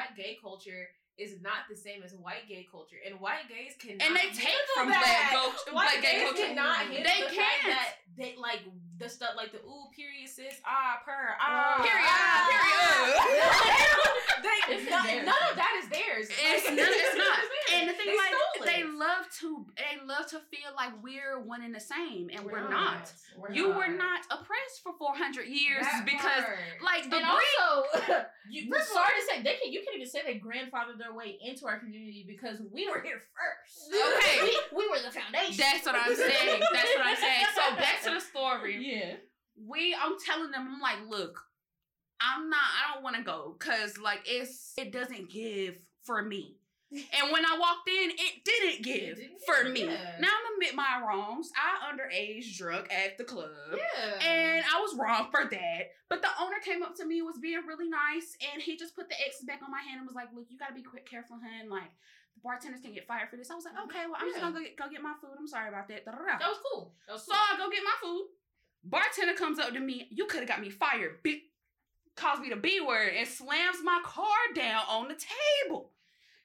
black gay culture is not the same as white gay culture, and white gays can And they take from black go White black gay culture. cannot handle They the can't. that they like the stuff like the ooh period sis ah per ah Period, ah, period. they, It's none, none of that is theirs. It's Like, not. It's not. And the thing They like they love to they love to feel like we're one and the same, and we're, We're not. We're You not. were not oppressed for four hundred years That because part. like the And breed. also, you, sorry to say they can. You can't even say they grandfathered their way into our community because we were here first. Okay. we, we were the foundation. That's what I'm saying. That's what I'm saying. So back to the story. yeah. we I'm telling them I'm like, look, I'm not I don't want to go cuz like it's it doesn't give for me. And when I walked in, it didn't give didn't for me. yeah. Now I'm admit my wrongs. I underage drunk at the club. yeah. And I was wrong for that. But the owner came up to me, was being really nice, and he just put the X back on my hand and was like, Look, you gotta be quick careful, hun. Like the bartenders can get fired for this. I was like, okay, well, I'm just Mm-hmm. Gonna go get, go get my food. I'm sorry about that. That was cool. That was So cool. I go get my food. Bartender comes up to me. You could have got me fired. Big calls me the B word and slams my card down on the table.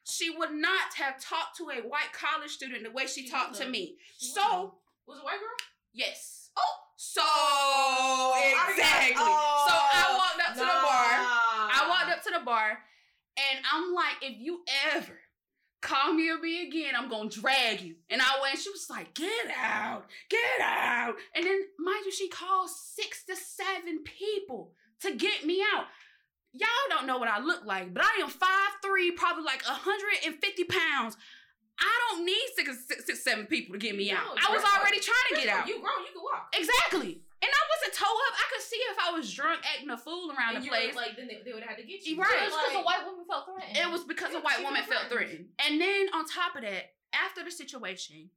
She would not have talked to a white college student the way she, She talked to me. She So was it a white girl? yes. Oh. So oh, got- exactly. oh, so I oh. walked up to the bar. I walked up to the bar and I'm like, if you ever call me a B again, I'm gonna drag you. And I went, she was like, get out, get out. And then, mind you, she called six to seven people to get me out. Y'all don't know what I look like, but I am 5'3, probably like 150 pounds. I don't need six, six, six seven people to get me No, out. I was girl. already trying to get out. You grown, you can walk. Exactly. And I wasn't toe up. I could see if I was drunk acting a fool around And the place. like, then they, they would have had to get you. Right. It was because Like, a white woman felt threatened. It was because a white woman felt threatened. threatened. And then on top of that, after the situation,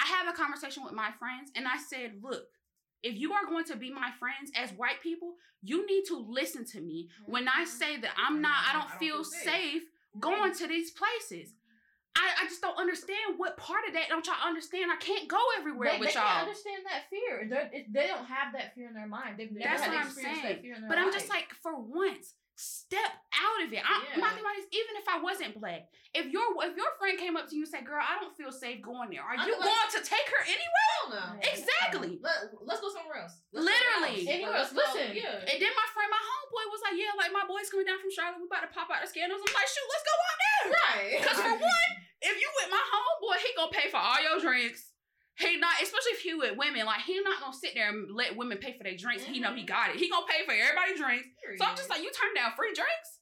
I have a conversation with my friends and I said, look, if you are going to be my friends as white people, you need to listen to me when I mm-hmm. say that I'm not, I don't feel safe going to these places. I, I just don't understand what part of that don't y'all understand. I can't go everywhere they, with they y'all. can't understand that fear. They're, they don't have that fear in their mind. They've never That's what I'm saying. that fear in their But I'm just like, for once, step out of it. I, Yeah. My thing about it is, even if I wasn't black, if your if your friend came up to you and said, "Girl, I don't feel safe going there," are I'd you like- going to take her anywhere? No. Exactly. Let, let's go somewhere else. Let's Literally. Anywhere Let's else. go- Listen. Yeah. And then my friend, my homeboy, was like, "Yeah, like my boy's coming down from Charlotte. We about to pop out the scandals." I'm like, "Shoot, let's go out there." Right. Because for one, if you with my homeboy, he gonna pay for all your drinks. He not, especially if he with women, like he not gonna sit there and let women pay for their drinks. He know he mm-hmm. got it. He gonna pay for everybody's drinks. So I'm just like, you turn down free drinks?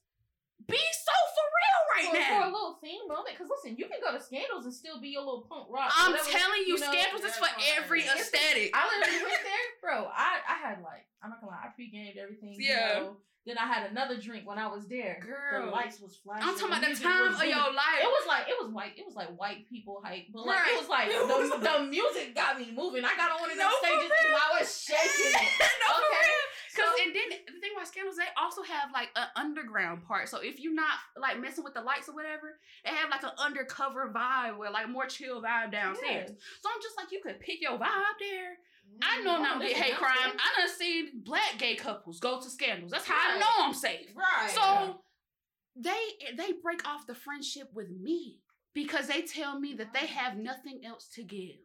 Be so for real right for, for a little theme moment. Because listen, you can go to Scandals and still be a little punk rock. I'm whatever, telling you, you know, scandals is for every It's- aesthetic. I literally went there, bro. I, I had like, I'm not gonna lie, I pre-gamed everything. you Yeah. know. Then I had another drink when I was there. Girl. the lights was flashing. I'm talking about the time of your life. It was like it was white. It was like white people hype, but like Right. it was like the, the music got me moving. I got on one of those for stages and I was shaking no, for Okay. Cause So- and then the thing about scandals, they also have like an underground part. So if you're not like messing with the lights or whatever, they have like an undercover vibe where like more chill vibe downstairs. So I'm just like, you could pick your vibe there. I know I'm not gonna get hate crime. I done seen black gay couples go to scandals. That's how I know I'm safe. Right. So they they break off the friendship with me because they tell me that they have nothing else to give.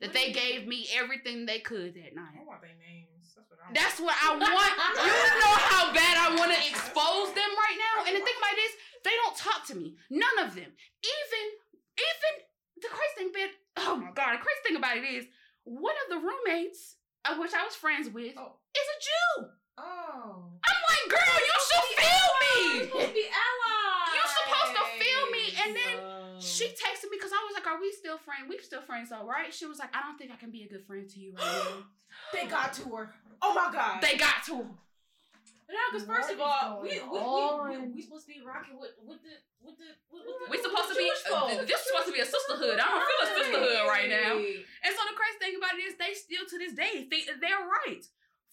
That they gave me everything they could that I night. want their names. That's what I want. That's what I want. You know how bad I want to expose them right now. And the thing about this, they don't talk to me. None of them. Even, even the crazy thing, bit. Oh my god! The crazy thing about it is, one of the roommates, of which I was friends with, Oh. is a Jew. Oh. I'm like, girl, you should feel me. supposed to be allies. You supposed to feel me. And then she texted me because I was like, "Are we still friends? We still friends, though, right?" She was like, "I don't think I can be a good friend to you right now." They got to her. Oh my god. They got to her. no, because first of all, we we, we, we, we supposed to be rocking with with the with the with, with the We with supposed the to be. Uh, this is supposed to be a sisterhood. I don't feel a sisterhood right now. And so the crazy thing about it is, they still to this day think that they're right.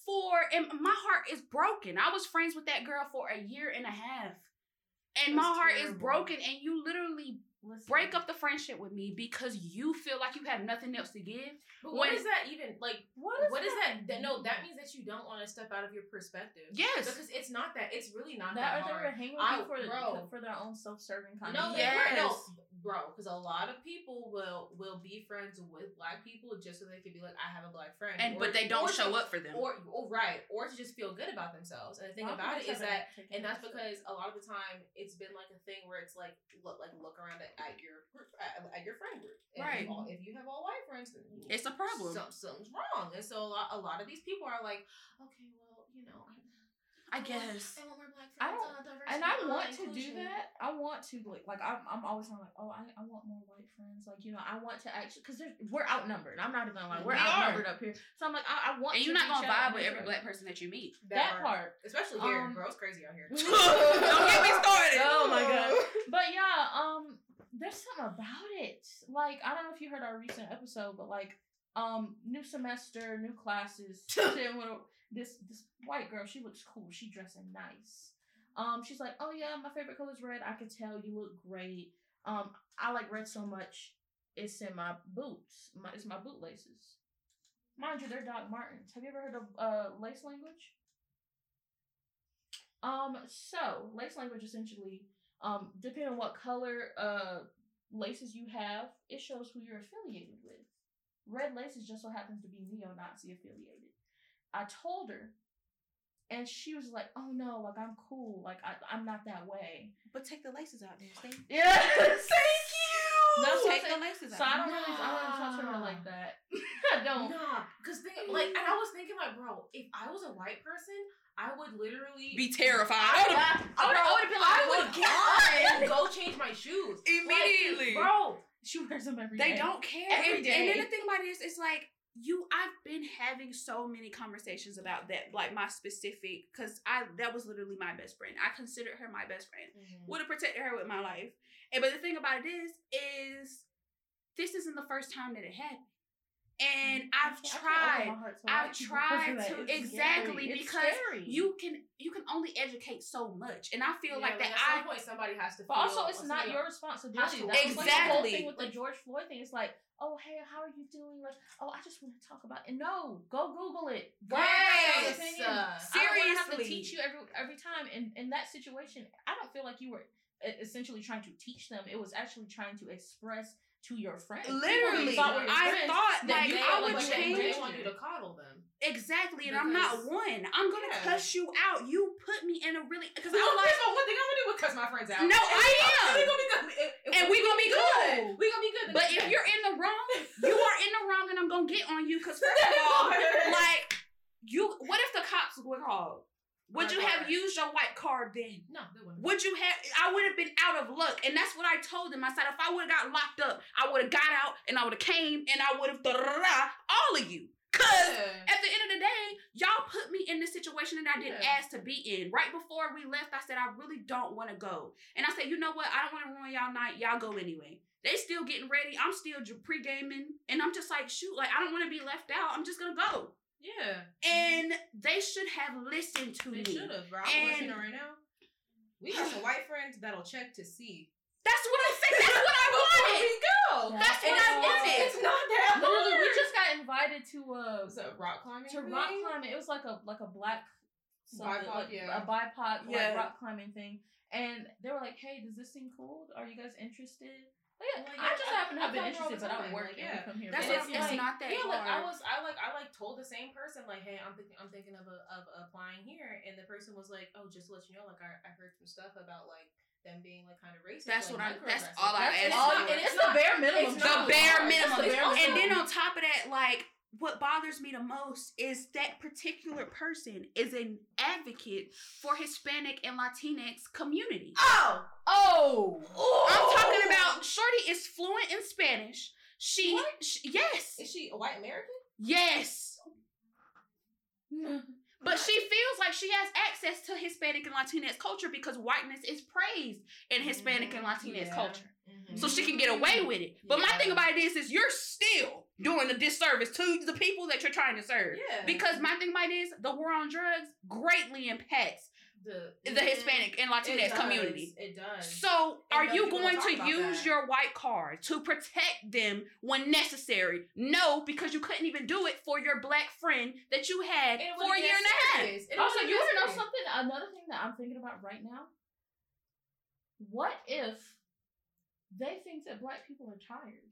For and my heart is broken. I was friends with that girl for a year and a half, and my That's heart is broken. And you literally Listen. break up the friendship with me because you feel like you have nothing else to give. But what When- is that even like? What is, What is that? that? that? No, that means that you don't want to step out of your perspective. Yes. because it's not that. It's really not That that, or they were hanging with I- you for, bro. for their own self-serving kind No, of they Yes. were- no, bro. Because a lot of people will will be friends with black people just so they can be like, I have a black friend, And Or- but they don't show to- up for them. or, or right, or to just feel good about themselves. And the thing about it is that and that's because a lot of the time it's been like a thing where it's like look like look around at, at your at, at your friend group. And Right. If, all, if you have all white friends, then It's a problem. Some, something's wrong. And so a lot, a lot of these people are like, okay, well, you know, I guess. I want more black I friends. don't- uh, diversity, and I want to do that. I want to like, like I'm, I'm always kind of like, oh, I, I want more white friends. Like, you know, I want to actually, because we're outnumbered. I'm not even gonna lie, we're We are. outnumbered up here. So I'm like, I, I want. And you're not gonna vibe with every black person that you meet. That part. especially here, Um, bro. It's crazy out here. Don't get me started. Oh my God. But yeah, um, there's something about it. Like, I don't know if you heard our recent episode, but like, um, new semester, new classes. this this white girl, she looks cool. She dressing nice. Um, she's like, oh yeah, my favorite color is red. I can tell you look great. Um, I like red so much. It's in my boots. My it's my bootlaces. Mind you, they're Doc Martens. Have you ever heard of uh lace language? Um, so lace language essentially, um, depending on what color uh laces you have, it shows who you're affiliated with. Red laces just so happens to be neo-Nazi affiliated. I told her, and she was like, "Oh no, like I'm cool, like I, I'm not that way." But take the laces out there, Steve. Yeah, Thank you. That's what take I'm the laces out. So I don't really, I don't talk to her like that. I don't. Nah, because like, and I was thinking like, bro, if I was a white person, I would literally Be terrified. I, I would, I would have been like, I would "Hold get up and go change my shoes Immediately. like, bro. She wears them every They day. don't care. Every and, and then the thing about it is, it's like you. I've been having so many conversations about that, like my specific, because I that was literally my best friend. I considered her my best friend. Mm-hmm. Would have protected her with my life. And but the thing about it is, is this isn't the first time that it happened. And I've I can't- I can't tried. open my heart to I've tried to of that. It's exactly scary. It's because scary. you can you can only educate so much, and I feel like that. at some I point somebody has to. But also, it's not somebody- your responsibility. Absolutely. That was like the whole Exactly. thing with the George Floyd thing. It's like, oh hey, how are you doing? Like, oh, I just want to talk about it. No, go Google it. Go Yes. Google it. Opinion. Uh, I don't wanna have to Seriously. teach you every every time. And in that situation, I don't feel like you were essentially trying to teach them. It was actually trying to express to your friends. Literally, you thought your I friends thought that like you I would like change. they want you to coddle them. Exactly, and I'm not one. I'm gonna Yeah. cuss you out. You put me in a really because I'm I'm like, like, one thing I'm gonna do is cuss my friends out. No, And I am. And we gonna be good. And, And we gonna be good. We gonna be good. but if day. you're in the wrong, you are in the wrong, and I'm gonna get on you. Because first of all, like you, what if the cops were called? Would you have used your white card then? no. Would you have? I would have been out of luck, and that's what I told them. I said if I would have got locked up, I would have got out, and I would have came, and I would have all of you. Cause Yeah. at the end of the day, y'all put me in this situation that I didn't Yeah. ask to be in. Right before we left, I said I really don't want to go, and I said, you know what? I don't want to ruin y'all night. Y'all go anyway. They still getting ready. I'm still pre gaming, and I'm just like, shoot, like I don't want to be left out. I'm just gonna go. Yeah. And they should have listened to They me. should have, bro. I'm gonna let you And- right now. We got some white friends that'll check to see. That's what I said. That's what I Before wanted. we go. That's And what I it's- wanted. It's, it's not that Literally, we just got invited to uh What's up, rock climbing? to thing? rock climbing. It was like a like a black something, BIPOC, like yeah. a BIPOC Yeah. like rock climbing thing. And they were like, "Hey, does this seem cool? Are you guys interested?" Yeah, Like, I just I- happen to have been tell her all interested, but I time, work like, yeah. come here. That's what it's I'm- it's not that yeah, like I was, I like, I like told the same person, like, hey, I'm thinking, I'm thinking of, a, of applying here, and the person was like, oh, just to let you know, like, I, I heard some stuff about like them being like kind of racist. That's like, what I'm- that's all I asked it's for. not- and it's, it's the not- bare minimum. it's the bare minimum. The bare And then on top of that, like what bothers me the most is that particular person is an advocate for Hispanic and Latinx community. Oh, Oh, I'm talking about Shorty is fluent in Spanish. She, What? sh yes, is she a white American? yes. But she feels like she has access to Hispanic and Latinx culture because whiteness is praised in Hispanic and Latinx Yeah. culture. Mhm. So she can get away with it. But my thing about it is, is you're still doing a disservice to the people that you're trying to serve. Yeah. Because my thing about it is the war on drugs greatly impacts the, the Hispanic and It Latinx does. community. It does. So, And are no you going to use that. your white card to protect them when necessary? No, because you couldn't even do it for your black friend that you had And for wouldn't a year get and a half. serious. Also, you get want to know something? Another thing that I'm thinking about right now. What if they think that black people are tired?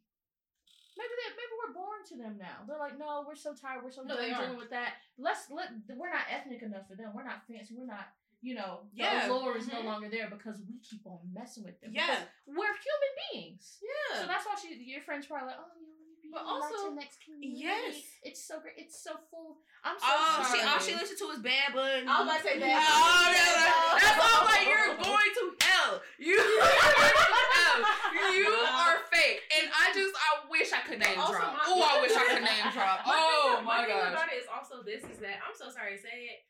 Maybe they, maybe we're born to them now. They're like, no, we're so tired. We're so No, done dealing with that. Let's let. We're not ethnic enough for them. We're not fancy. We're not. You know, the Yeah. allure is Mhm. no longer there because we keep on messing with them. Yeah. Because we're human beings. Yeah. So that's why she, your friend's probably like, oh, you know, you be But also- the Latinx community. Yes. It's so great. It's so full. I'm so Oh, sorry. she all she listened to is Bad Bunny. I was about to say Oh, Bad yeah, Bunny. that- that's why I'm like, you're going to hell. You are going to hell. You are fake. And I just, I wish I could name Also, drop. Oh, I wish I could name drop. My Oh thing, my thing gosh. about it is also this is that I'm so sorry to say it.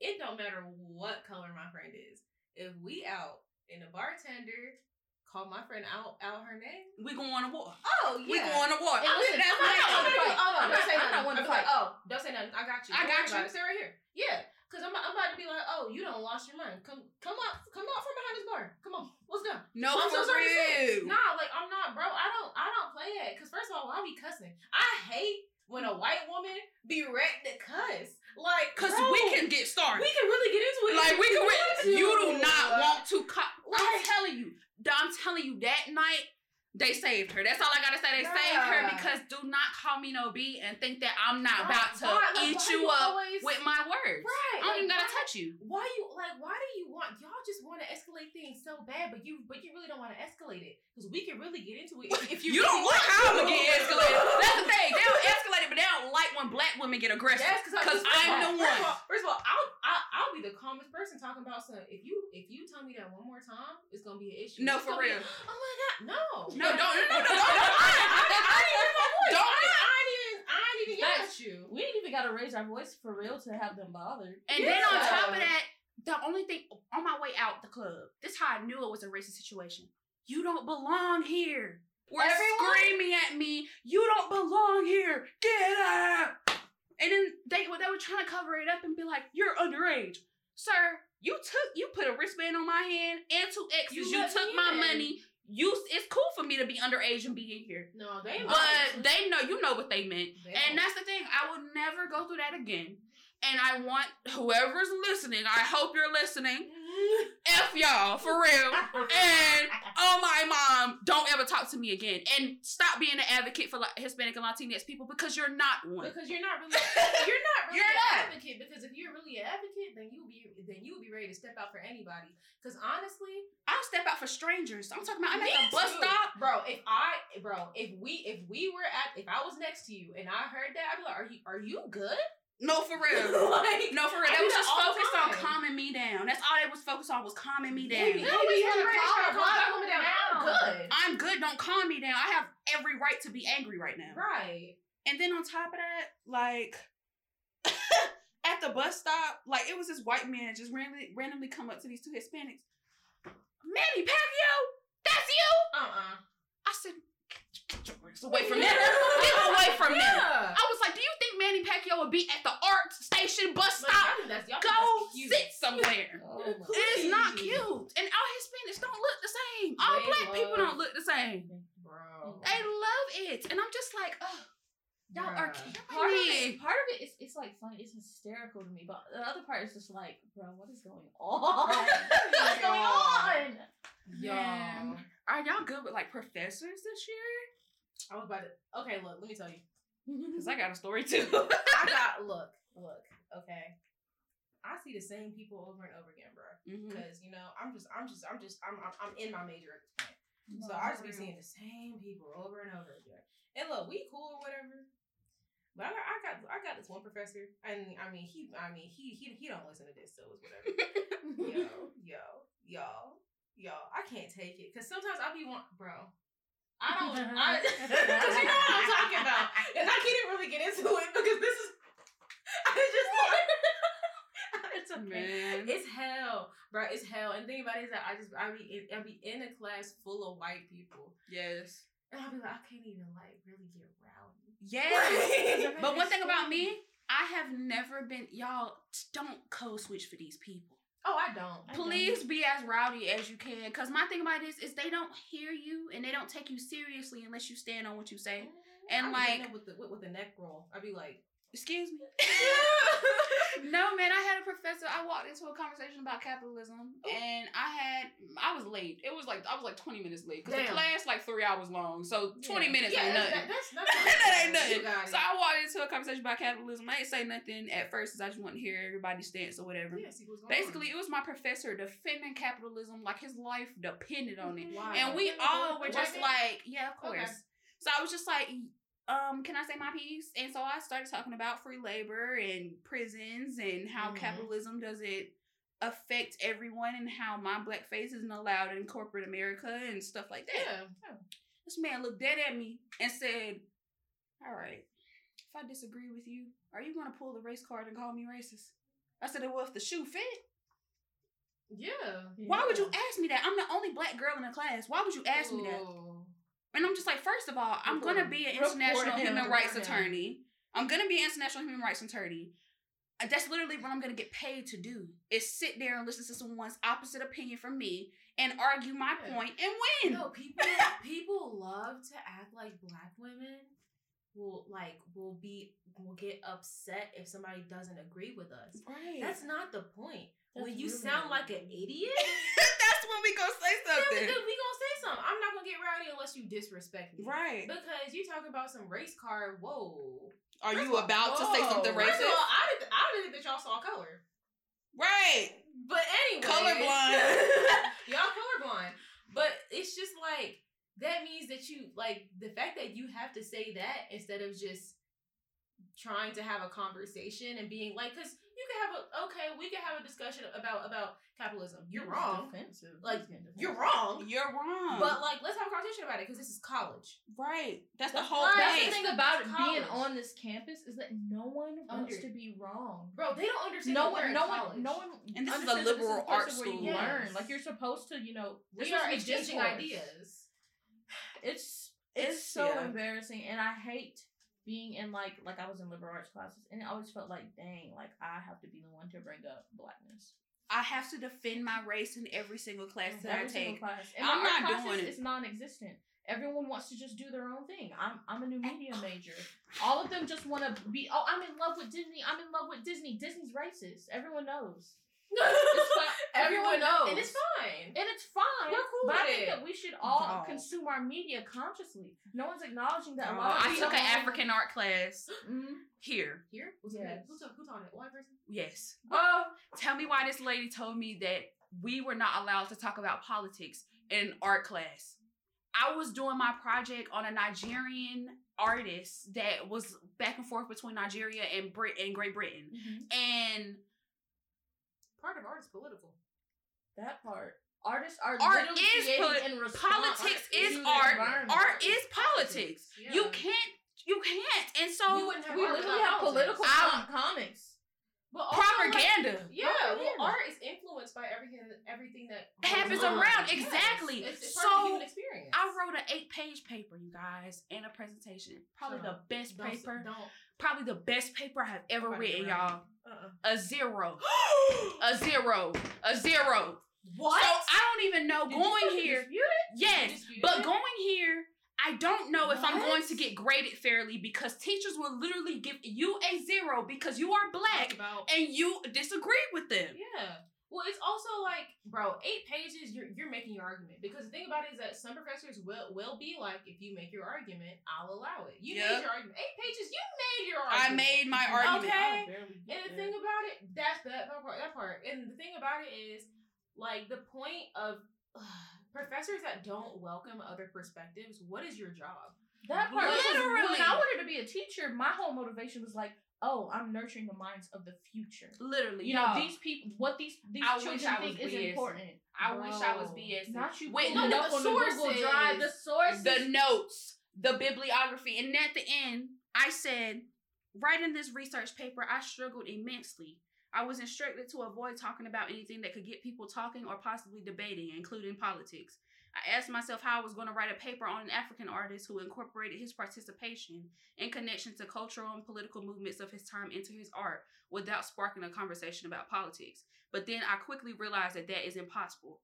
It don't matter what color my friend is. If we out and the bartender call my friend out out her name, We going to war. oh yeah, We going to war. And I listen, that's I'm not gonna fight. Oh no, I'm don't say I'm nothing. not one to I'll be like, fight. oh, don't say nothing. I got you. I got you. Stay right here. Yeah, because I'm, I'm about to be like, oh, you don't lost your mind. Come come out come out from behind this bar. Come on, let's go. No, I'm so sorry real. Nah, like I'm not, bro. I don't, I don't play that. Cause first of all, I be cussing. I hate when a white woman be ready to cuss. Like, Cause bro, we can get started. we can really get into it. like we can. Re- you do not want to. Co- I'm telling you. I'm telling you. That night. They saved her. That's all I gotta say. They saved her because do not call me no B and think that I'm not Why- about to why- like, eat you you up always- with my words. Right. I don't even gotta why- touch you. Why you like? Why do you want? Y'all just want to escalate things so bad, but you, but you really don't want to escalate it because we can really get into it if, you. You don't really like want how to. Get escalated. That's the thing. They don't escalate it, but they don't like when black women get aggressive. Yes, because I'm the First of one. all, first of all I'll, I'll I'll be the calmest person talking about something. If you if you tell me that one more time, it's gonna be an issue. No, It's for gonna be, real. oh my god, no, No, don't, no, no, no, I, don't, don't, I, I, I didn't my voice. Don't- I, I ain't even I ain't even yell Facts. you. We ain't even got to raise our voice for real to have them bothered. And then on top of that, the only thing on my way out the club, this how I knew it was a racist situation. You don't belong here. Were Everyone? screaming at me, you don't belong here. Get out. And then they they were trying to cover it up and be like, you're underage. Sir, you took you put a wristband on my hand and two X's. You You, took my money. You it's cool for me to be underage and be in here. No, they But they know you know what they meant. They And that's the thing. I will never go through that again. And I want whoever's listening, I hope you're listening. F y'all, for real. And oh my mom, don't ever talk to me again. And stop being an advocate for like Hispanic and Latinx people because you're not one. Because you're not really you're not really You're an not. advocate. Because if you're really an advocate, then you'll be then you would be ready to step out for anybody. Because honestly, I'll step out for strangers. I'm talking about I'm at the bus stop. bro. If I, bro, if we, if we were at, if I was next to you and I heard that, I'd be like, "Are you, are you good?" No, for real. like, No, for real. They do was just all the focused on calming me down. That's all they was focused on was calming me down. Baby, They always be have trying to to calm calm black black down. I'm good. I'm good. Don't calm me down. I have every right to be angry right now. Right. And then on top of that, like at the bus stop, like it was this white man just randomly randomly come up to these two Hispanics. Manny Pacquiao, that's you. Uh. uh I said, get your ass away from them. Get away from them. Yeah. I was like, do you think Manny Pacquiao would be at the art station bus Like, stop? y'all think that's, y'all Go sit somewhere. Oh It is not cute. And all Hispanics don't look the same. All They black people don't look the same. bro. They love it. And I'm just like, oh, y'all are killing Part of it, part of it is it's like funny, it's hysterical to me, but the other part is just like, bro, what is going on? What's going on? Y'all. Are y'all good with like professors this year? I was about to. Okay, look. Let me tell you. Because I got a story too. I got look, look. Okay. I see the same people over and over again, bro. Because mm-hmm. you know, I'm just, I'm just, I'm just, I'm, I'm, I'm in my major at this point. So I just be seeing the same people over and over again. And look, we cool or whatever. But I got, I got, I got this one professor, and I mean, he, I mean, he, he, he don't listen to this, so it's whatever. yo, yo, y'all, y'all, I can't take it because sometimes I be want, bro. I don't, I, because you know what I'm talking about, and I can't even really get into it because this is, I just like, Man. It's hell, bro. It's hell. And the thing about it is that I just I be in, I be in a class full of white people, Yes. and I'll be like, I can't even like really get rowdy. Yes. But one thing about me, I have never been. Y'all don't code switch for these people. Oh, I don't. I don't. Please be as rowdy as you can. Cause my thing about this is they don't hear you and they don't take you seriously unless you stand on what you say. Mm, and, I be like- with the with, with the neck roll, I'd be like, Excuse me. no, man, I had a professor. I walked into a conversation about capitalism, and I had I was late. It was like I was like twenty minutes late because the class like three hours long. So twenty Yeah. minutes yeah, ain't nothing. That, that's, that's that ain't nothing. So I walked into a conversation about capitalism. I ain't say nothing at first, cause I just want to hear everybody's stance or whatever. yeah, see what's going Basically, it was my professor defending capitalism like his life depended on it. Wow. And we all were just like, yeah, of Okay. course. So I was just like, um, can I say my piece? And so I started talking about free labor and prisons and how Mhm. capitalism doesn't affect everyone and how my black face isn't allowed in corporate America and stuff like that. yeah. This man looked dead at me and said, All right, if I disagree with you, are you gonna pull the race card and call me racist? I said, Well, if the shoe fit, Yeah. why would you ask me that? I'm the only black girl in the class. Why would you ask me that? And I'm just like, first of all, I'm gonna be an international him. human rights him. attorney. I'm gonna be an international human rights attorney. Uh, That's literally what I'm gonna get paid to do. Is sit there and listen to someone's opposite opinion from me and argue my Yeah. point and win. No, people people love to act like black women will like will be will get upset if somebody doesn't agree with us. Right. That's not the point. That's when you really sound like an idiot, That's when we gonna say something. then we gonna say something. I'm not gonna get rowdy unless you disrespect me. Right. Because you talking about some race card. Whoa. Are First you all- about to say something Whoa. First of racist? all, I didn't. I didn't think that y'all saw color. Right. But anyway, Colorblind. y'all colorblind. But it's just like that means that you like the fact that you have to say that instead of just trying to have a conversation and being like, because have a okay, we can have a discussion about about capitalism. You're He's wrong. Defensive. Like, He's getting You're wrong. You're wrong. But like, let's have a conversation about it because this is college. right. That's the That's whole right. That's the thing. thing about it being on this campus is that no one wants Under- to be wrong. Bro, they don't understand. No one, no college. one, no one. And this is a liberal arts is a place art where you school. learn. Like you're supposed to, you know. We this are is exchanging ideas. It's It's- it's so yeah. embarrassing, and I hate being in like like I was in liberal arts classes, and it always felt like, dang, like I have to be the one to bring up blackness. I have to defend my race in every single class that Every I take. class. And I'm my not classes doing it. is non-existent. Everyone wants to just do their own thing. I'm I'm a new media major. All of them just want to be. Oh, I'm in love with Disney. I'm in love with Disney. Disney's racist. Everyone knows. Everyone knows. and it's fine. and it's fine. We're cool but I think it. that we should all No. consume our media consciously. No one's acknowledging that. a lot of I took an African art class Mm. here. Here, what's Yes. who, taught, who taught it? White person. Yes. Oh, Tell me why this lady told me that we were not allowed to talk about politics in art class. I was doing my project on a Nigerian artist that was back and forth between Nigeria and Brit and Great Britain. And Part of art is political. that part. Artists are Art literally is creating polit- in politics to is the art. Art is politics. Yeah. You can't you can't. And so We wouldn't have We literally without have political I'm- com- comics. But propaganda. Like, yeah, well, art is influenced by everything everything that Happens on. around, Yes. exactly. It's, it's So, part of human experience. I wrote an eight page paper, you guys, and a presentation. Probably Shut the up. best Don't- paper. Don't. Probably the best paper I have ever Nobody written, y'all. Uh-uh. A zero. a zero. A zero. What? So I don't even know Did going here. Yes, but it? going here, I don't know if I'm going to get graded fairly because teachers will literally give you a zero because you are black About- and you disagree with them. Yeah. Well, it's also like, bro, eight pages. You're you're making your argument because the thing about it is that some professors will will be like, if you make your argument, I'll allow it. You Yep. made your argument. Eight pages. You made your argument. I made my argument. Okay. And the thing about it, that's that, that part. That part. And the thing about it is, like, the point of professors that don't welcome other perspectives. What is your job? That part was Literally. when I wanted to be a teacher, my whole motivation was like, oh, I'm nurturing the minds of the future. Literally, You know, these people, what these these I children think is BS. important. I wish I was Bro. BS. Not you Wait, no, up the on the sources. Drive, the sources. the notes, the bibliography, and at the end, I said, writing this research paper, I struggled immensely. I was instructed to avoid talking about anything that could get people talking or possibly debating, including politics. I asked myself how I was going to write a paper on an African artist who incorporated his participation in connection to cultural and political movements of his time into his art without sparking a conversation about politics. But then I quickly realized that that is impossible.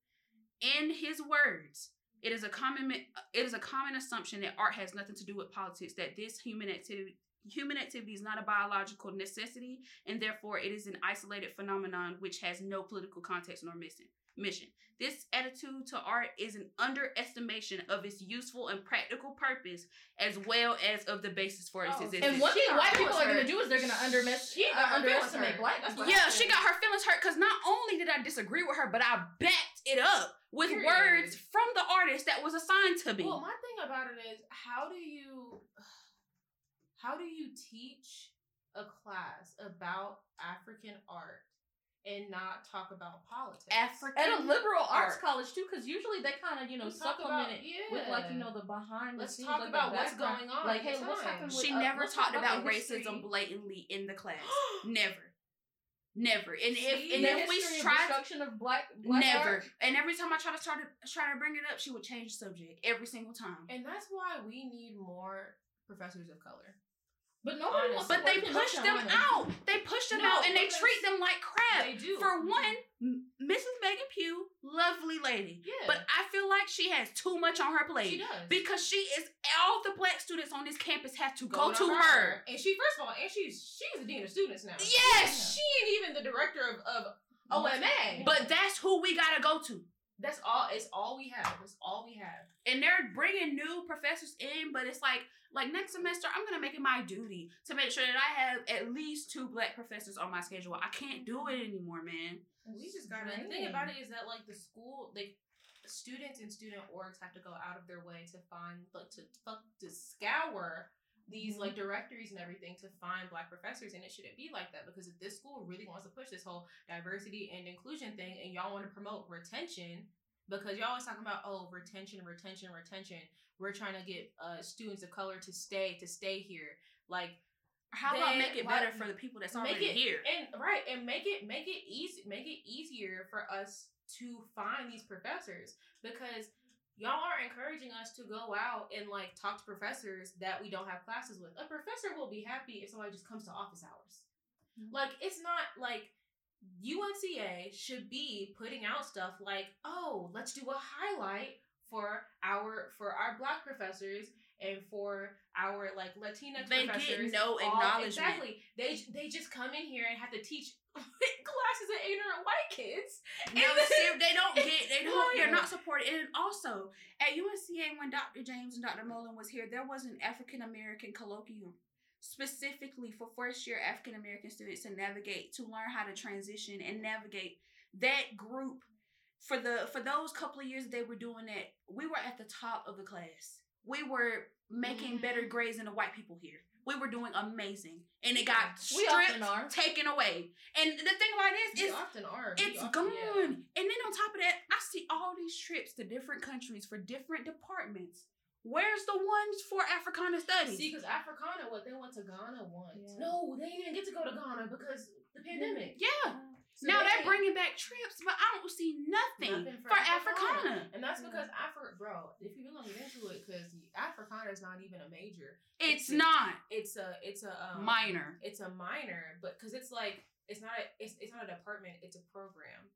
In his words, it is a common it is a common assumption that art has nothing to do with politics, that this human activity human activity is not a biological necessity, and therefore it is an isolated phenomenon which has no political context nor mission. Mission. This attitude to art is an underestimation of its useful and practical purpose, as well as of the basis for its Oh, existence. And one She thing white people are gonna do is they're gonna undermes- She got uh, her feelings underestimate hurt. black That's people. what yeah, she got her feelings hurt because not only did I disagree with her, but I backed it up with Period. words from the artist that was assigned to me. Well, my thing about it is, how do you, how do you teach a class about African art and not talk about politics? African At a liberal arts college too, because usually they kind of you know Let's talk supplement about- it yeah. with like you know the behind. Let's the scenes, talk like, about what's going on Like, at hey, the what's happening She uh, never talked about the history- racism blatantly in the class. never. Never. And if See? and the if we history of tried destruction of black, black never. art. And every time I try to start to try to bring it up, she would change the subject every single time. And that's why we need more professors of color. But nobody wants But to they push them out. They push them No, out and they treat them like crap. They do. For one, Mrs. Megan Pugh, lovely lady. yeah, But I feel like she has too much on her plate. she does Because she is all the black students on this campus have to go Going to on her. And she, first of all, and she's she's the dean of students now. Yes. she ain't even the director of, of OMA. But that's who we gotta go to. that's all. It's all we have. It's all we have. And they're bringing new professors in, but it's like, like next semester, I'm gonna make it my duty to make sure that I have at least two black professors on my schedule. I can't do it anymore, man. We just gotta. The thing about it is that like the school, like students and student orgs have to go out of their way to find like to fuck to scour these mm-hmm. like directories and everything to find black professors and it shouldn't be like that because if this school really wants to push this whole diversity and inclusion thing and y'all want to promote retention because y'all always talking about oh retention retention retention we're trying to get uh students of color to stay to stay here like How about Then make it better for the people that's already it here? and right and make it make it easy make it easier for us to find these professors because y'all are encouraging us to go out and like talk to professors that we don't have classes with a professor will be happy if somebody just comes to office hours Mhm. like it's not like UNCA should be putting out stuff like, oh, let's do a highlight for our for our black professors and for our like Latinx They get professors. no all- acknowledgement. Exactly. They they just come in here and have to teach classes of ignorant white kids. No, they don't get, they don't, they're not supported. And also, at UNCA, when Dr. James and Dr. Mullen was here, there was an African American colloquium specifically for first year African American students to navigate, to learn how to transition and navigate that group. For the for those couple of years they were doing that, we were at the top of the class. We were making Mhm. better grades than the white people here. We were doing amazing, and it got stripped, taken away. And the thing about this is often are. It's often- gone. yeah. And then on top of that, I see all these trips to different countries for different departments. Where's the ones for Africana studies? See, because Africana, what they went to Ghana once. Yeah. No, they didn't get to go to Ghana because the pandemic. yeah. So now they they're bringing back trips, but I don't see nothing, Nothing for, for Africana. And that's because Afro, bro, if you really get into it, because Africana is not even a major. It's It's a- not It's a, it's a um, minor. It's a minor, but because it's like it's not a, it's, it's not a department. It's a program.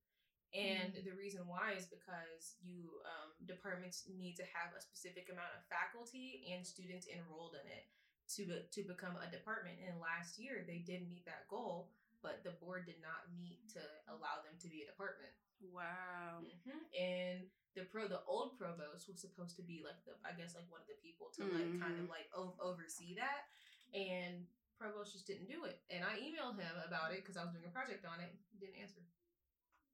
And Mm. the reason why is because you um, departments need to have a specific amount of faculty and students enrolled in it to be, to become a department. And last year they did meet that goal, but the board did not meet to allow them to be a department. Wow. hmm And the pro, the old provost was supposed to be like the, I guess like one of the people to like kind of Mhm. like o- oversee that, and provost just didn't do it. And I emailed him about it because I was doing a project on it. He didn't answer,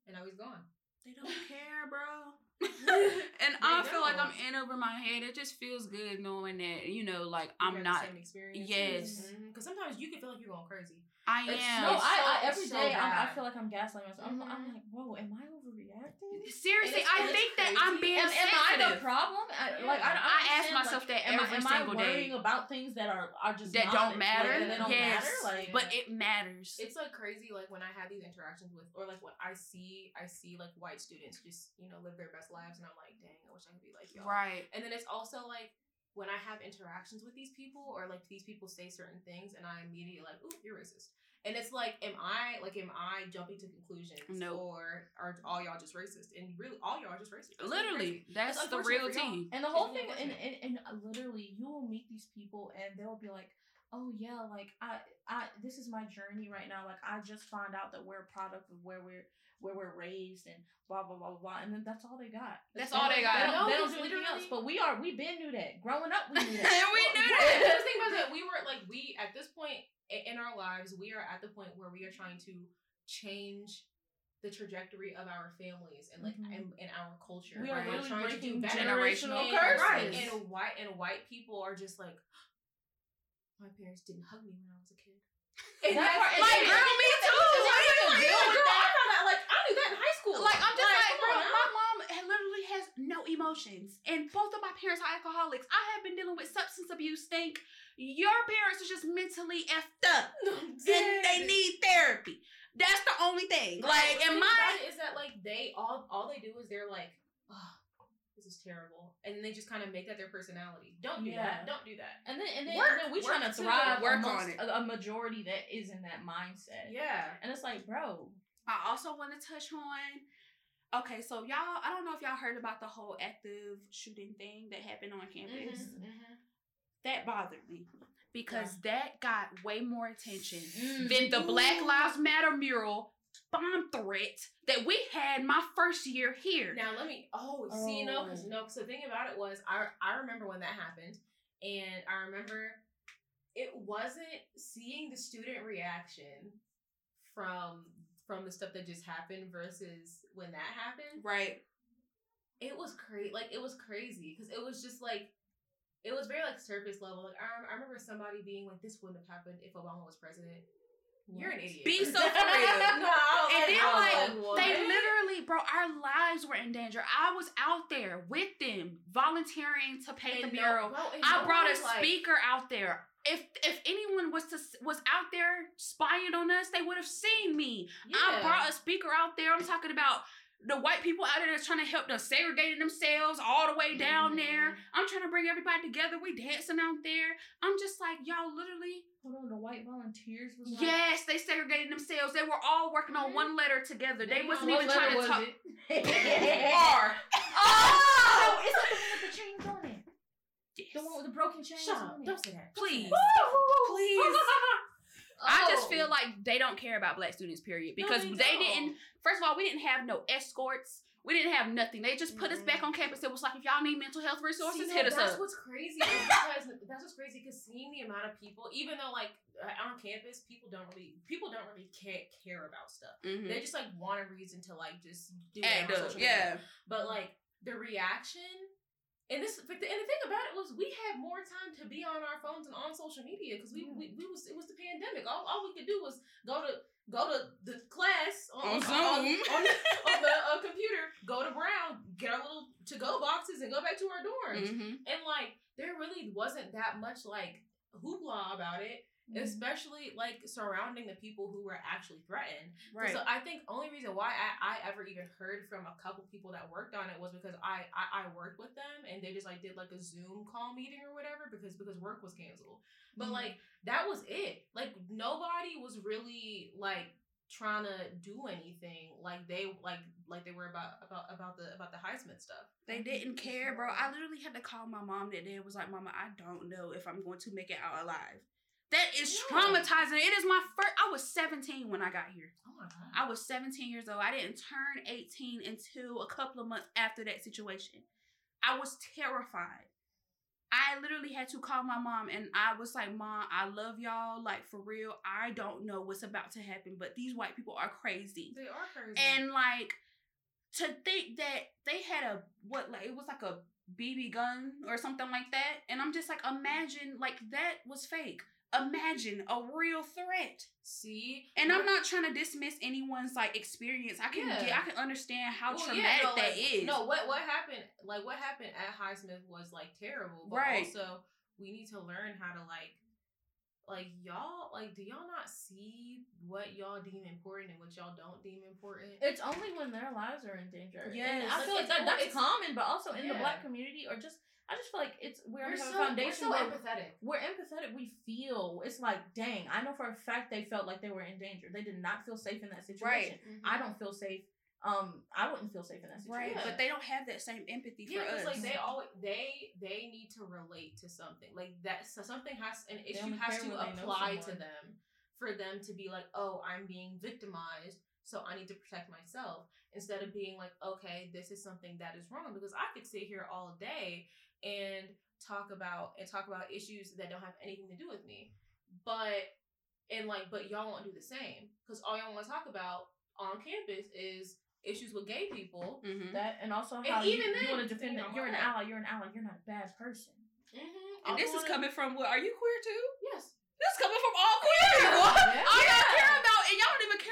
and now he's gone. They don't care, bro. and I They feel like. I'm in over my head. It just feels good knowing that, you know, like I'm not. the same experience. Yes. Mm-hmm. Because sometimes you can feel like you're going crazy. I It's am. No, It's I, I every it's day I'm, I feel like I'm gaslighting myself. I'm, I'm Mhm. like, whoa, am I overreacting? Seriously, I and it's think that I'm being Am, am I the problem? I, like I, Yeah. I, I ask myself like, that am, I- every am single I day. worrying about things that are are just that not- don't like, matter. that don't yes, matter. Like, but it matters. It's like crazy, like when I have these interactions with, or like when I see, I see like white students just you know live their best lives, and I'm like, dang, I wish I could be like y'all. right. And then it's also like when I have interactions with these people, or like these people say certain things, and I immediately like, ooh, you're racist. And it's like, am I like, am I jumping to conclusions, Nope. or are all y'all just racist? And really, all y'all are just racist. That's Literally, crazy. that's It's the unfortunate real for And the whole It's thing, and, and, and literally, you will meet these people, and they'll be like, "Oh yeah, like I, I, this is my journey right now. Like I just found out that we're a product of where we're where we're raised, and blah blah blah blah." blah. And then that's all they got. That's all they got. They don't, they don't do anything else. But we are, we been knew that. Growing up, we knew that. And we knew Well, that. The thing was that we were like, we at this point in our lives, we are at the point where we are trying to change the trajectory of our families and like Mhm. and, and our culture. we are right? We're literally trying to do breaking better. generational and, curses. right, and white and white people are just like, my parents didn't hug me when I was a kid. And That that's- part- Like, then- girl, me too. Like, yeah, like, yeah, girl, girl, I found out like I knew that in high school. Like I'm just like, come bro, on my mom literally has no emotions, and both of my parents are alcoholics. I have been dealing with substance abuse. Think your parents are just mentally effed up, and they need therapy. That's the only thing. Like, the in thing my about it is that like they all all they do is they're like, oh, this is terrible, and they just kind of make that their personality. Don't do Yeah. that. Don't do that. And then, and then, Work- and then we work trying to to thrive work amongst on it. A, a majority that is in that mindset. Yeah. And it's like, bro, I also want to touch on. Okay, so y'all, I don't know if y'all heard about the whole active shooting thing that happened on campus. Mm-hmm. That bothered me because that got way more attention Mm. than the Black Lives Matter mural bomb threat that we had my first year here. Now let me. Oh, see, no, because Oh. no, because the thing about it was, I I remember when that happened, and I remember it wasn't seeing the student reaction from from the stuff that just happened versus when that happened. right. it was crazy. Like it was crazy because it was just like it was very like surface level. Like I, I remember somebody being like, "This wouldn't have happened if Obama was president." You're an idiot. Be so for real. no, I was And then, I like, they literally, bro, our lives were in danger. I was out there with them, volunteering to paint And the no- mural. bro, and I no brought a like- speaker out there. If if anyone was to was out there spying on us, they would have seen me. I brought a speaker out there. I'm talking about the white people out there that's trying to help them segregating themselves all the way down Mhm. there. I'm trying to bring everybody together. We dancing out there. I'm just like, y'all literally hold on, the white volunteers was like, Yes, they segregated themselves. They were all working on one letter together. They wasn't even trying to talk. R. Oh, it's the one with the chains on it. Yes. The one with the broken chains Shut on up! it. Don't say that. Please. Woo! I just Oh. feel like they don't care about black students, period. No, Because they they, didn't. First of all, we didn't have no escorts. We didn't have nothing. They just put us back on campus. It was like, if y'all need mental health resources, See, no, hit us up. that's up. what's crazy. because that's what's crazy because seeing the amount of people, even though like uh, on campus, people don't really people don't really care, care about stuff. Mhm. They just like want a reason to like just do it yeah. But like the reaction, and this, the, and the thing about it was we had more time to be on our phones and on social media because we, we we was it was the pandemic. All, all we could do was go to go to the class On on, Zoom. on, on, the, on the uh, computer, go to Brown, get our little to go boxes, and go back to our dorms. Mhm. And like there really wasn't that much like hoopla about it. Mm-hmm. Especially like surrounding the people who were actually threatened. Right. So I think only reason why I, I ever even heard from a couple people that worked on it was because I, I I worked with them and they just like did like a Zoom call meeting or whatever because because work was canceled. But Mhm. like that was it. Like nobody was really like trying to do anything like they like like they were about about about the about the Highsmith stuff. They didn't care, bro. I literally had to call my mom that day. It was like, Mama, I don't know if I'm going to make it out alive. That is Yeah. traumatizing. It is my first. I was 17 when I got here. Oh. I was 17 years old. I didn't turn 18 until a couple of months after that situation. I was terrified. I literally had to call my mom and I was like, Mom, I love y'all. Like, for real, I don't know what's about to happen, but these white people are crazy. they are crazy. And like, to think that they had a, what, like, it was like a BB gun or something like that. And I'm just like, imagine, like, that was fake. Imagine a real threat. See, And I'm not trying to dismiss anyone's like experience. I can Yeah. get, I can understand how Well, traumatic yeah, no, that like, is. No, what what happened? Like what happened at Highsmith was like terrible, but Right. also we need to learn how to like, like y'all, like do y'all not see what y'all deem important and what y'all don't deem important? It's only when their lives are in danger. Yeah, I Like, feel like that, that's common, but also in the black community, or just I just feel like it's we we're have so, a we're so empathetic. we're empathetic. We feel it's like, dang, I know for a fact they felt like they were in danger. They did not feel safe in that situation. Mm-hmm. I don't feel safe. Um, I wouldn't feel safe in that situation. right, but they don't have that same empathy Yeah, for us. because like they always they they need to relate to something like that. So something has an issue has to when they know apply to them for them to be like, oh, I'm being victimized, so I need to protect myself instead of being like, okay, this is something that is wrong. Because I could sit here all day and talk about and talk about issues that don't have anything to do with me, but and like, but y'all won't do the same because all y'all want to talk about on campus is issues with gay people. Mhm. that and also And how you, even you want to defend you that know, you're an ally. You're an ally. You're not a bad person. Mm-hmm. And this is coming from what? Are you queer too? Yes. This is coming from all queer people. Yeah. All y'all Yeah. care about, and y'all don't even care about the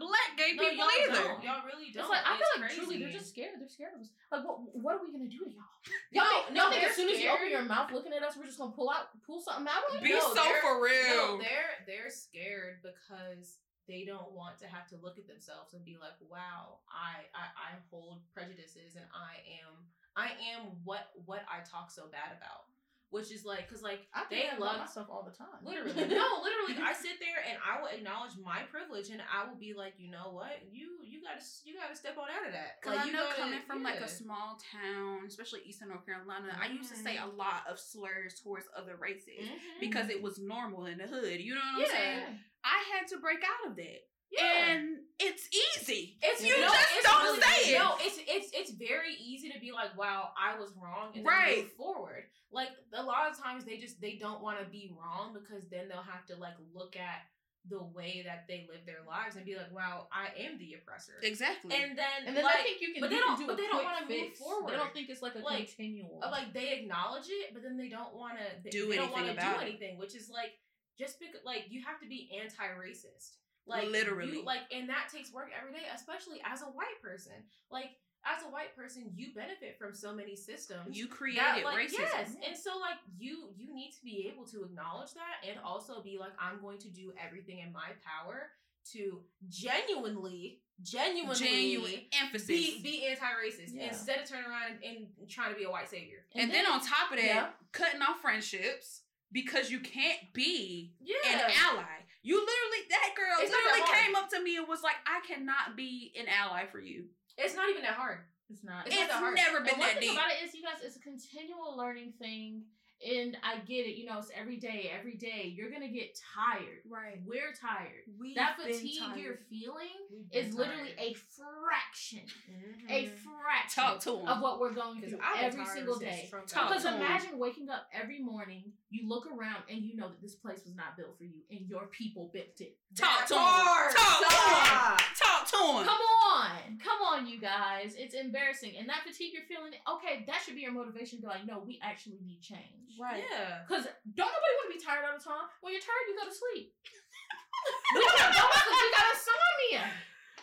black gay No, people y'all either. don't. Y'all really don't. It's like I feel like crazy. truly they're just scared. They're scared of us. Like what? What are we gonna do to y'all? Y'all think, no, y'all think as soon as you open your mouth looking at us, we're just gonna pull out, pull something out of it? Be No, so for real. No, they're they're scared because they don't want to have to look at themselves and be like, "Wow, I I, I hold prejudices and I am I am what what I talk so bad about." Which is like, cause like I they think that about love myself all the time. Literally, no, literally. I sit there and I will acknowledge my privilege, and I will be like, you know what, you you gotta you gotta step on out of that. Cause Like, I you know gotta- coming from like a small town, especially Eastern North Carolina, I used to say a Mhm. lot of slurs towards other races Mhm. because it was normal in the hood. You know what I'm Yeah. saying? I had to break out of that, yeah. and it's easy. It's you no, just it's don't really- say it. No, it's it's it's very easy to be like, wow, I was wrong, and Right. move forward. Like a lot of times, they just they don't want to be wrong because then they'll have to like look at the way that they live their lives and be like, wow, I am the oppressor. Exactly. And then And then like, I think you can, but they don't- do but they don't wanna move forward. They don't think it's like a Like, continual. uh, like they acknowledge it, but then they don't want to Do they don't anything want to about do it. anything, which is like just because like you have to be anti-racist, like Literally. you, like, and that takes work every day, especially as a white person. Like as a white person, you benefit from so many systems. you that, created like, racism. Yes, and so like you you need to be able to acknowledge that and also be like, I'm going to do everything in my power to genuinely, genuinely Genuine emphasis. be be anti-racist Yeah. instead of turning around and, and trying to be a white savior. and, then, on top of that, Yeah. cutting off friendships because you can't be Yeah. an ally. You literally, that girl It's literally came up to me and was like, "I cannot be an ally for you." It's not even that hard. it's not. It's It's, not never And been one that thing deep. about it is, you guys, it's a continual learning thing, and I get it. You know, it's every day, every day. You're gonna get tired. Right. We're tired. We've that been fatigue you're tired. feeling is literally a fraction, Mm-hmm. a fraction Talk to of what we're going through every single day. Trump Talk got Because to him. imagine waking up every morning, you look around and you know that this place was not built for you, and your people built it. Talk to him. Hard. Talk to him. Stop. Talk to him. Come on, come on, you guys. It's embarrassing, and that fatigue you're feeling. Okay, that should be your motivation. To be like, no, we actually need change. Right. Yeah. Because don't nobody want to be tired all the time. When you're tired, you go to sleep. we got we got insomnia,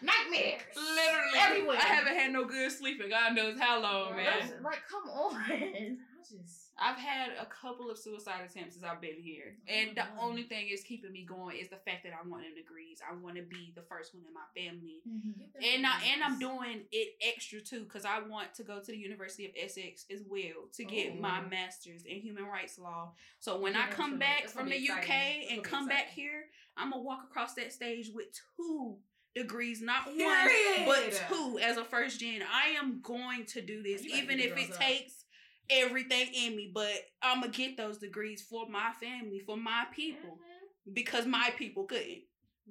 nightmares, Literally. everywhere. I haven't had no good sleep in God knows how long, Right. man. That's- like, come on. I just I've had a couple of suicide attempts since I've been here. And the only thing is keeping me going is the fact that I want them degrees. I want to be the first one in my family. And I, and I'm doing it extra too because I want to go to the University of Essex as well to get Oh. my master's in human rights law. So when Yeah, I come gonna- back that's from the be UK exciting. And gonna come back here, I'm gonna walk across that stage with two degrees, not Period. one, but two as a first gen. I am going to do this, You even if it takes everything in me. But I'm gonna get those degrees for my family, for my people, Mhm. because my people couldn't.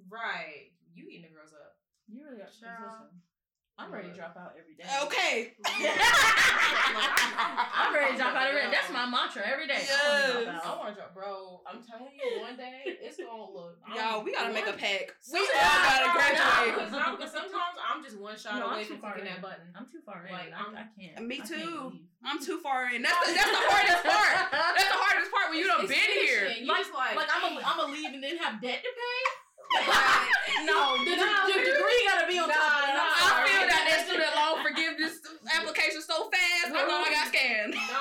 Right. You eating the girls up. You really got Child. Position. I'm ready to drop out every day. Okay. I'm ready to drop out every day. That's my mantra every day. I wanna Yes. I want to drop, bro. I'm telling you, one day it's gonna look. I'm Y'all, we gotta make a one- pact. We Sometimes- all gotta graduate. because I'm- 'cause sometimes I'm just one shot No, away from far clicking that button. I'm too far in. Like, I, I'm- I can't. Me I can't too. I'm too far in. That's the, that's the hardest part. That's the hardest part when you done It's been here. finishing. You just like, Like I'm a I'm a leave and then have debt to pay. Right. No, the, Nah, the, the degree gotta be on Nah, so fast. I thought I got scammed. No.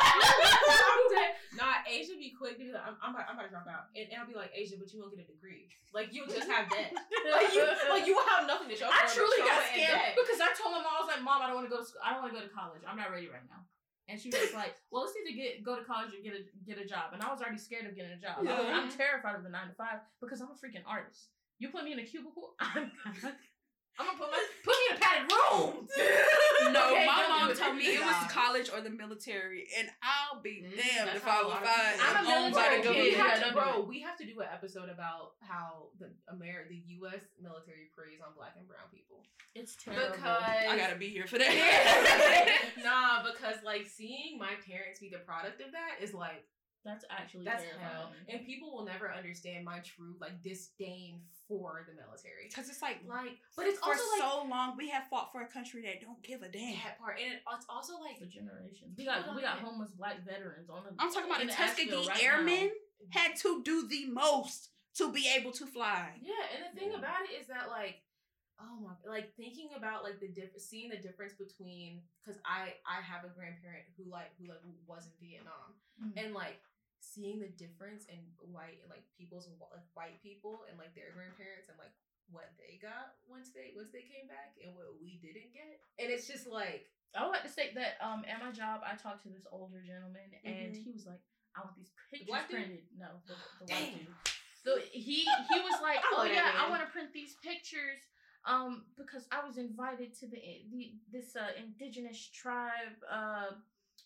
Nah, Asia be quick to be like, I'm, I'm, about, I'm about to drop out, and, and I'll be like, Asia, but you won't get a degree. Like you'll just have debt. like you, like you will have nothing to show. I for it, truly got scammed because I told my mom I was like, Mom, I don't want to go to school. I don't want to go to college. I'm not ready right now. And she was like, Well, let's either get go to college or get a get a job. And I was already scared of getting a job. I Yeah. I'm terrified of the nine to five because I'm a freaking artist. You put me in a cubicle, I'm, I'm gonna put my put me in a padded room. No, Okay, my don't mom do told me it was college or the military, and I'll be Mm, damned if I I a would lot of find I'm a an owned by military kid. we have to, bro. We have to do an episode about how the Amer the U.S. military preys on black and brown people It's terrible. because I gotta be here for that. nah, because like seeing my parents be the product of that is like That's actually that's terrifying. hell, and people will never understand my true like disdain for the military. Because it's like, Like, but it's for also like so long we have fought for a country that don't give a damn. that part, and it's also like for generations. We got we got homeless black veterans on the. I'm talking about the Asheville Tuskegee right Airmen now. had to do the most to be able to fly. Yeah, and the thing Yeah. about it is that like, oh my, like thinking about like the diff, seeing the difference between because I I have a grandparent who like who like was in Vietnam, Mhm. and like seeing the difference in white like people's like white people and like their grandparents and like what they got once they once they came back and what we didn't get, and it's just like I would like to state that um at my job I talked to this older gentleman and Mhm. he was like, I want these pictures dude? printed. No, the, the white dude. So he he was like, Oh yeah, I want to print these pictures. Um, because I was invited to the the this uh indigenous tribe uh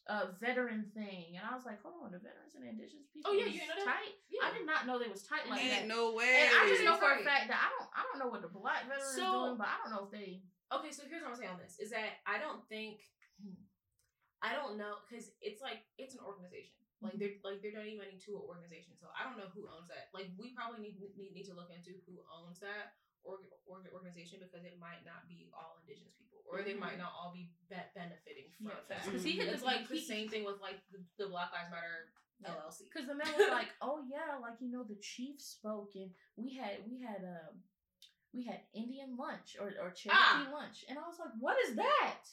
uh veteran thing, and I was like, hold on, the veterans and indigenous people. Oh, yeah, you know that? tight. yeah. I did not know they was tight like that. No way. And I just know for a fact that I don't I don't know what the black veterans So- doing, but I don't know if they Okay, so here's what I'm saying on this is that I don't think I don't know because it's like it's an organization. Like they're like they're donating money to an organization, so I don't know who owns that. Like we probably need need, need to look into who owns that org, org, organization because it might not be all indigenous people, or they might not all be, be benefiting from Yeah, that. Because he Mhm. it's like the same thing with like the, the Black Lives Matter Yeah. LLC. Because the man was like, "Oh yeah, like you know, the chief spoke, and we had we had um we had Indian lunch or or Cherokee lunch," and I was like, "What is that?"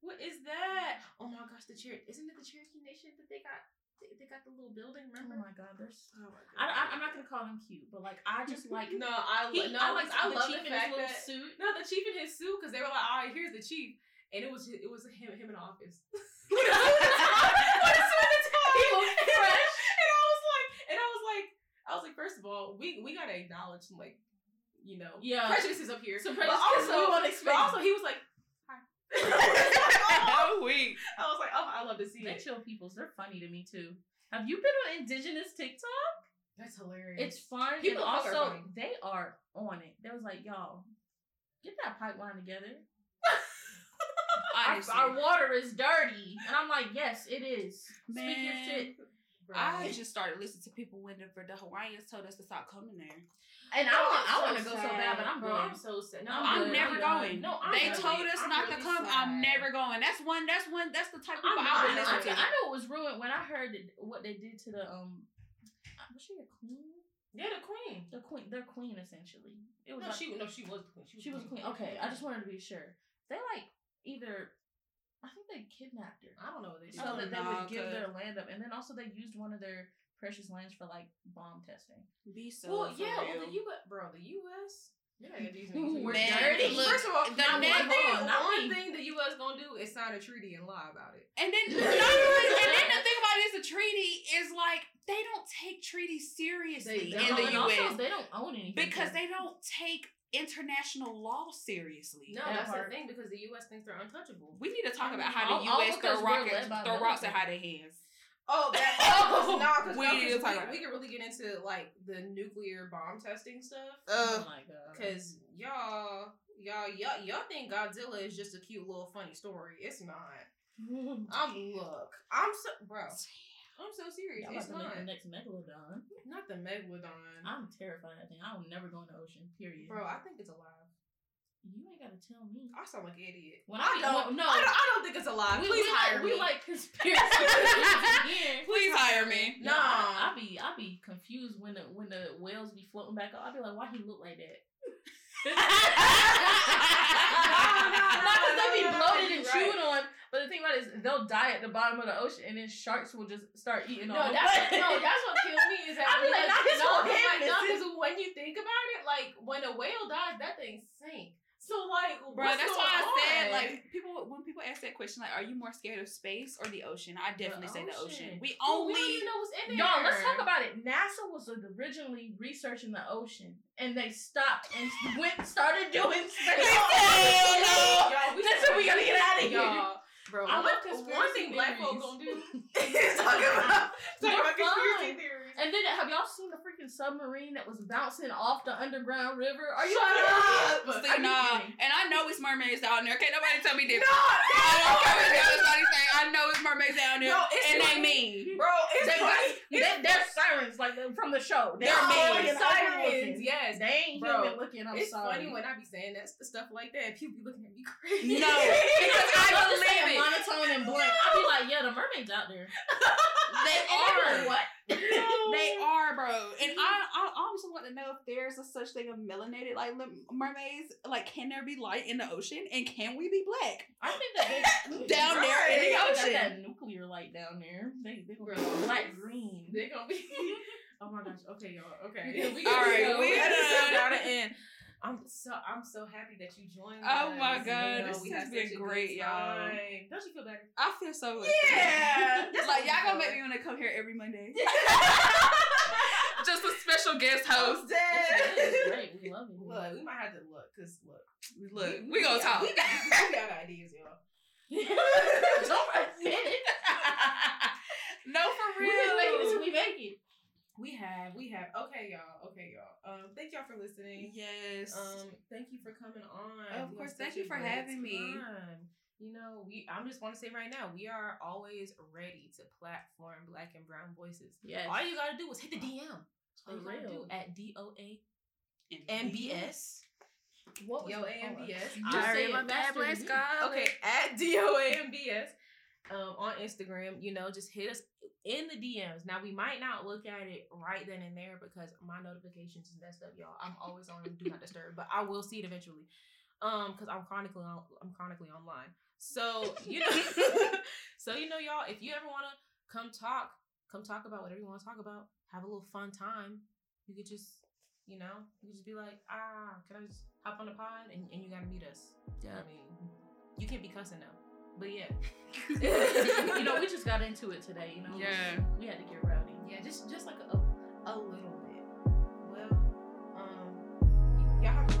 What is that? Oh my gosh, the Cherokee isn't it the Cherokee Nation that they got? They, they got the little building. Oh remember? Oh my god, there's. Oh my I, I, I'm not gonna call him cute, but like I just like No, I he, no, I like like I the love chief the in his fact little that suit. no, the chief in his suit because they were like, all right, here's the chief, and it was it was him him in the office. With a suit and. With a suit. He looked fresh. and I was like, and I was like, I was like, first of all, we we gotta acknowledge some like, you know, Yeah. prejudices up here. Some But prejudices also, we won't but also he was like, hi. oh, weak. I was like, oh, I love to see They it. chill peoples. They're funny to me too. Have you been on Indigenous TikTok? That's hilarious. It's fun. People and of color are also funny. they are on it. They was like, y'all, get that pipeline together. Our, our water is dirty. And I'm like, yes, it is. Speak your Man. shit. Bro. I just started listening to people whenever the Hawaiians told us to stop coming there. And I want, I want to so go so bad, but I'm good. I'm so sad. No, I'm I'm, never I'm going. No, I'm they really- told us I'm not to come. sad. I'm never going. That's one. That's one. That's the type of people I would I, listen I, to. I know it was ruined when I heard what they did to the um. Was she a queen? Yeah, the queen. The queen, their queen essentially. It was No, like, she no, she was the queen. she was a queen. Okay, I just wanted to be sure. They like either, I think they kidnapped her. I don't know what they did. so that they would give their land up, and then also they used one of their precious lands for like bomb testing. Be so. well, yeah, real. well, the U.S. Bro, the U.S. Yeah, these Ooh, niggas- we're Man, dirty. look, First of all, the not one thing, on, not one thing the U.S. gonna do is sign a treaty and lie about it. And then, not only, and then the thing about it is the treaty is like they don't take treaties seriously They in the U.S. also they don't own anything because here. they don't take international law seriously. No, That that's part. the thing because the U.S. thinks they're untouchable. We need to talk about how the all U.S. because throw we're rockets, led by throw rocks at military. how they hands. Oh, that. Oh, nah, because We need we, we can really get into like the nuclear bomb testing stuff. oh my god. Cause y'all, y'all, y'all, y'all think Godzilla is just a cute little funny story. It's not. I'm look. I'm so bro. I'm so serious. Y'all It's about to make not. the next megalodon. Not the megalodon. I'm terrified I think. I will never go in the ocean. Period. Bro, I think it's alive. You ain't gotta tell me. I sound like an idiot. When I I, don't. no, I don't, I don't think it's a lie. we, Please we hire like, me. We like conspiracy theories. Please hire me. No, Nah. I, I be I be confused when the when the whales be floating back up. I be like, why he look like that? Not because they be no, no, bloated and chewed on, but the thing about it is they'll die at the bottom of the ocean, and then sharks will just start eating No, them. that's no, that's what kills me is that I be like, not no, head like, no, when you think about it, like when a whale dies, that thing sinks. So like, Bro, that's why I said like people when people ask that question like, are you more scared of space or the ocean? I definitely say the ocean. ocean. We Well, we only even know what's in there. Y'all, let's talk about it. NASA was originally researching the ocean, and they stopped and went started doing space. Hell no. Y'all, we That's what we gotta get out of here. Y'all, bro. I one, love one conspiracy thing black folk theories. gonna do is talk about talk about conspiracy theories. And then have y'all seen the freaking submarine that was bouncing off the underground river? Are you Shut kidding? up! See, Are nah, and I know it's mermaids down there. Can't nobody tell me No, different. I don't care what that's everybody say. I know it's mermaids down there, No, it's and they mean. bro. It's They, funny. they, they're sirens like uh, from the show. They're They're big made. and ugly sirens. Yes, They ain't Bro, human looking. I'm it's sorry. funny when I be saying that stuff like that. People be looking at me crazy. No, because I believe it. monotone and blunt. I be like, yeah, the mermaids out there. They And I be are. what? They are, bro. And I, I also want to know if there's a such thing of melanated like mermaids. Like, can there be light in the ocean, and can we be black? I think that they Down there in the ocean. nuclear light down there. They they gonna be black green. They gonna be. oh my gosh. Okay, y'all. Okay. Yeah, we All gotta right, go. we gotta done. gotta end. I'm so I'm so happy that you joined. Oh us. my You God, know, this has been such a good great, y'all. time. Don't you feel better? I feel so. Good. Yeah, That's that's like y'all gonna make me want to come here every Monday. Just a special guest host. This is great. We love it. Look, we might have to look, cause look, Look, we gonna got- talk. We got, we got ideas, y'all. Don't admit it. no, for real. just make it until we make it. We have, we have. Okay, y'all. Okay, y'all. Um, thank y'all for listening. Yes. Um, thank you for coming on. Of We course, thank you for great having me. You know, we. I'm just want to say right now, we are always ready to platform Black and Brown voices. Yes. All you gotta do is hit the DM. All you For gotta do at D O A And MBS. What was Yo, the- AMBS. You I just already say it love that Black than Okay, at D O A M B S. Um, on Instagram, you know, just hit us in the DMs. Now we might not look at it right then and there because my notifications is messed up, y'all. I'm always on do not disturb, but I will see it eventually. Um, because I'm chronically on, I'm chronically online. So you know, so you know, y'all. If you ever wanna come talk, come talk about whatever you want to talk about. Have a little fun time. You could just, you know, you could just be like, ah, can I just hop on the pod and, and you gotta meet us. Yeah. I mean, you can't be cussing now. But yeah, you know, we just got into it today. You know, yeah, we had to get rowdy. Yeah, just just like a a, little bit. Well, um, y'all have.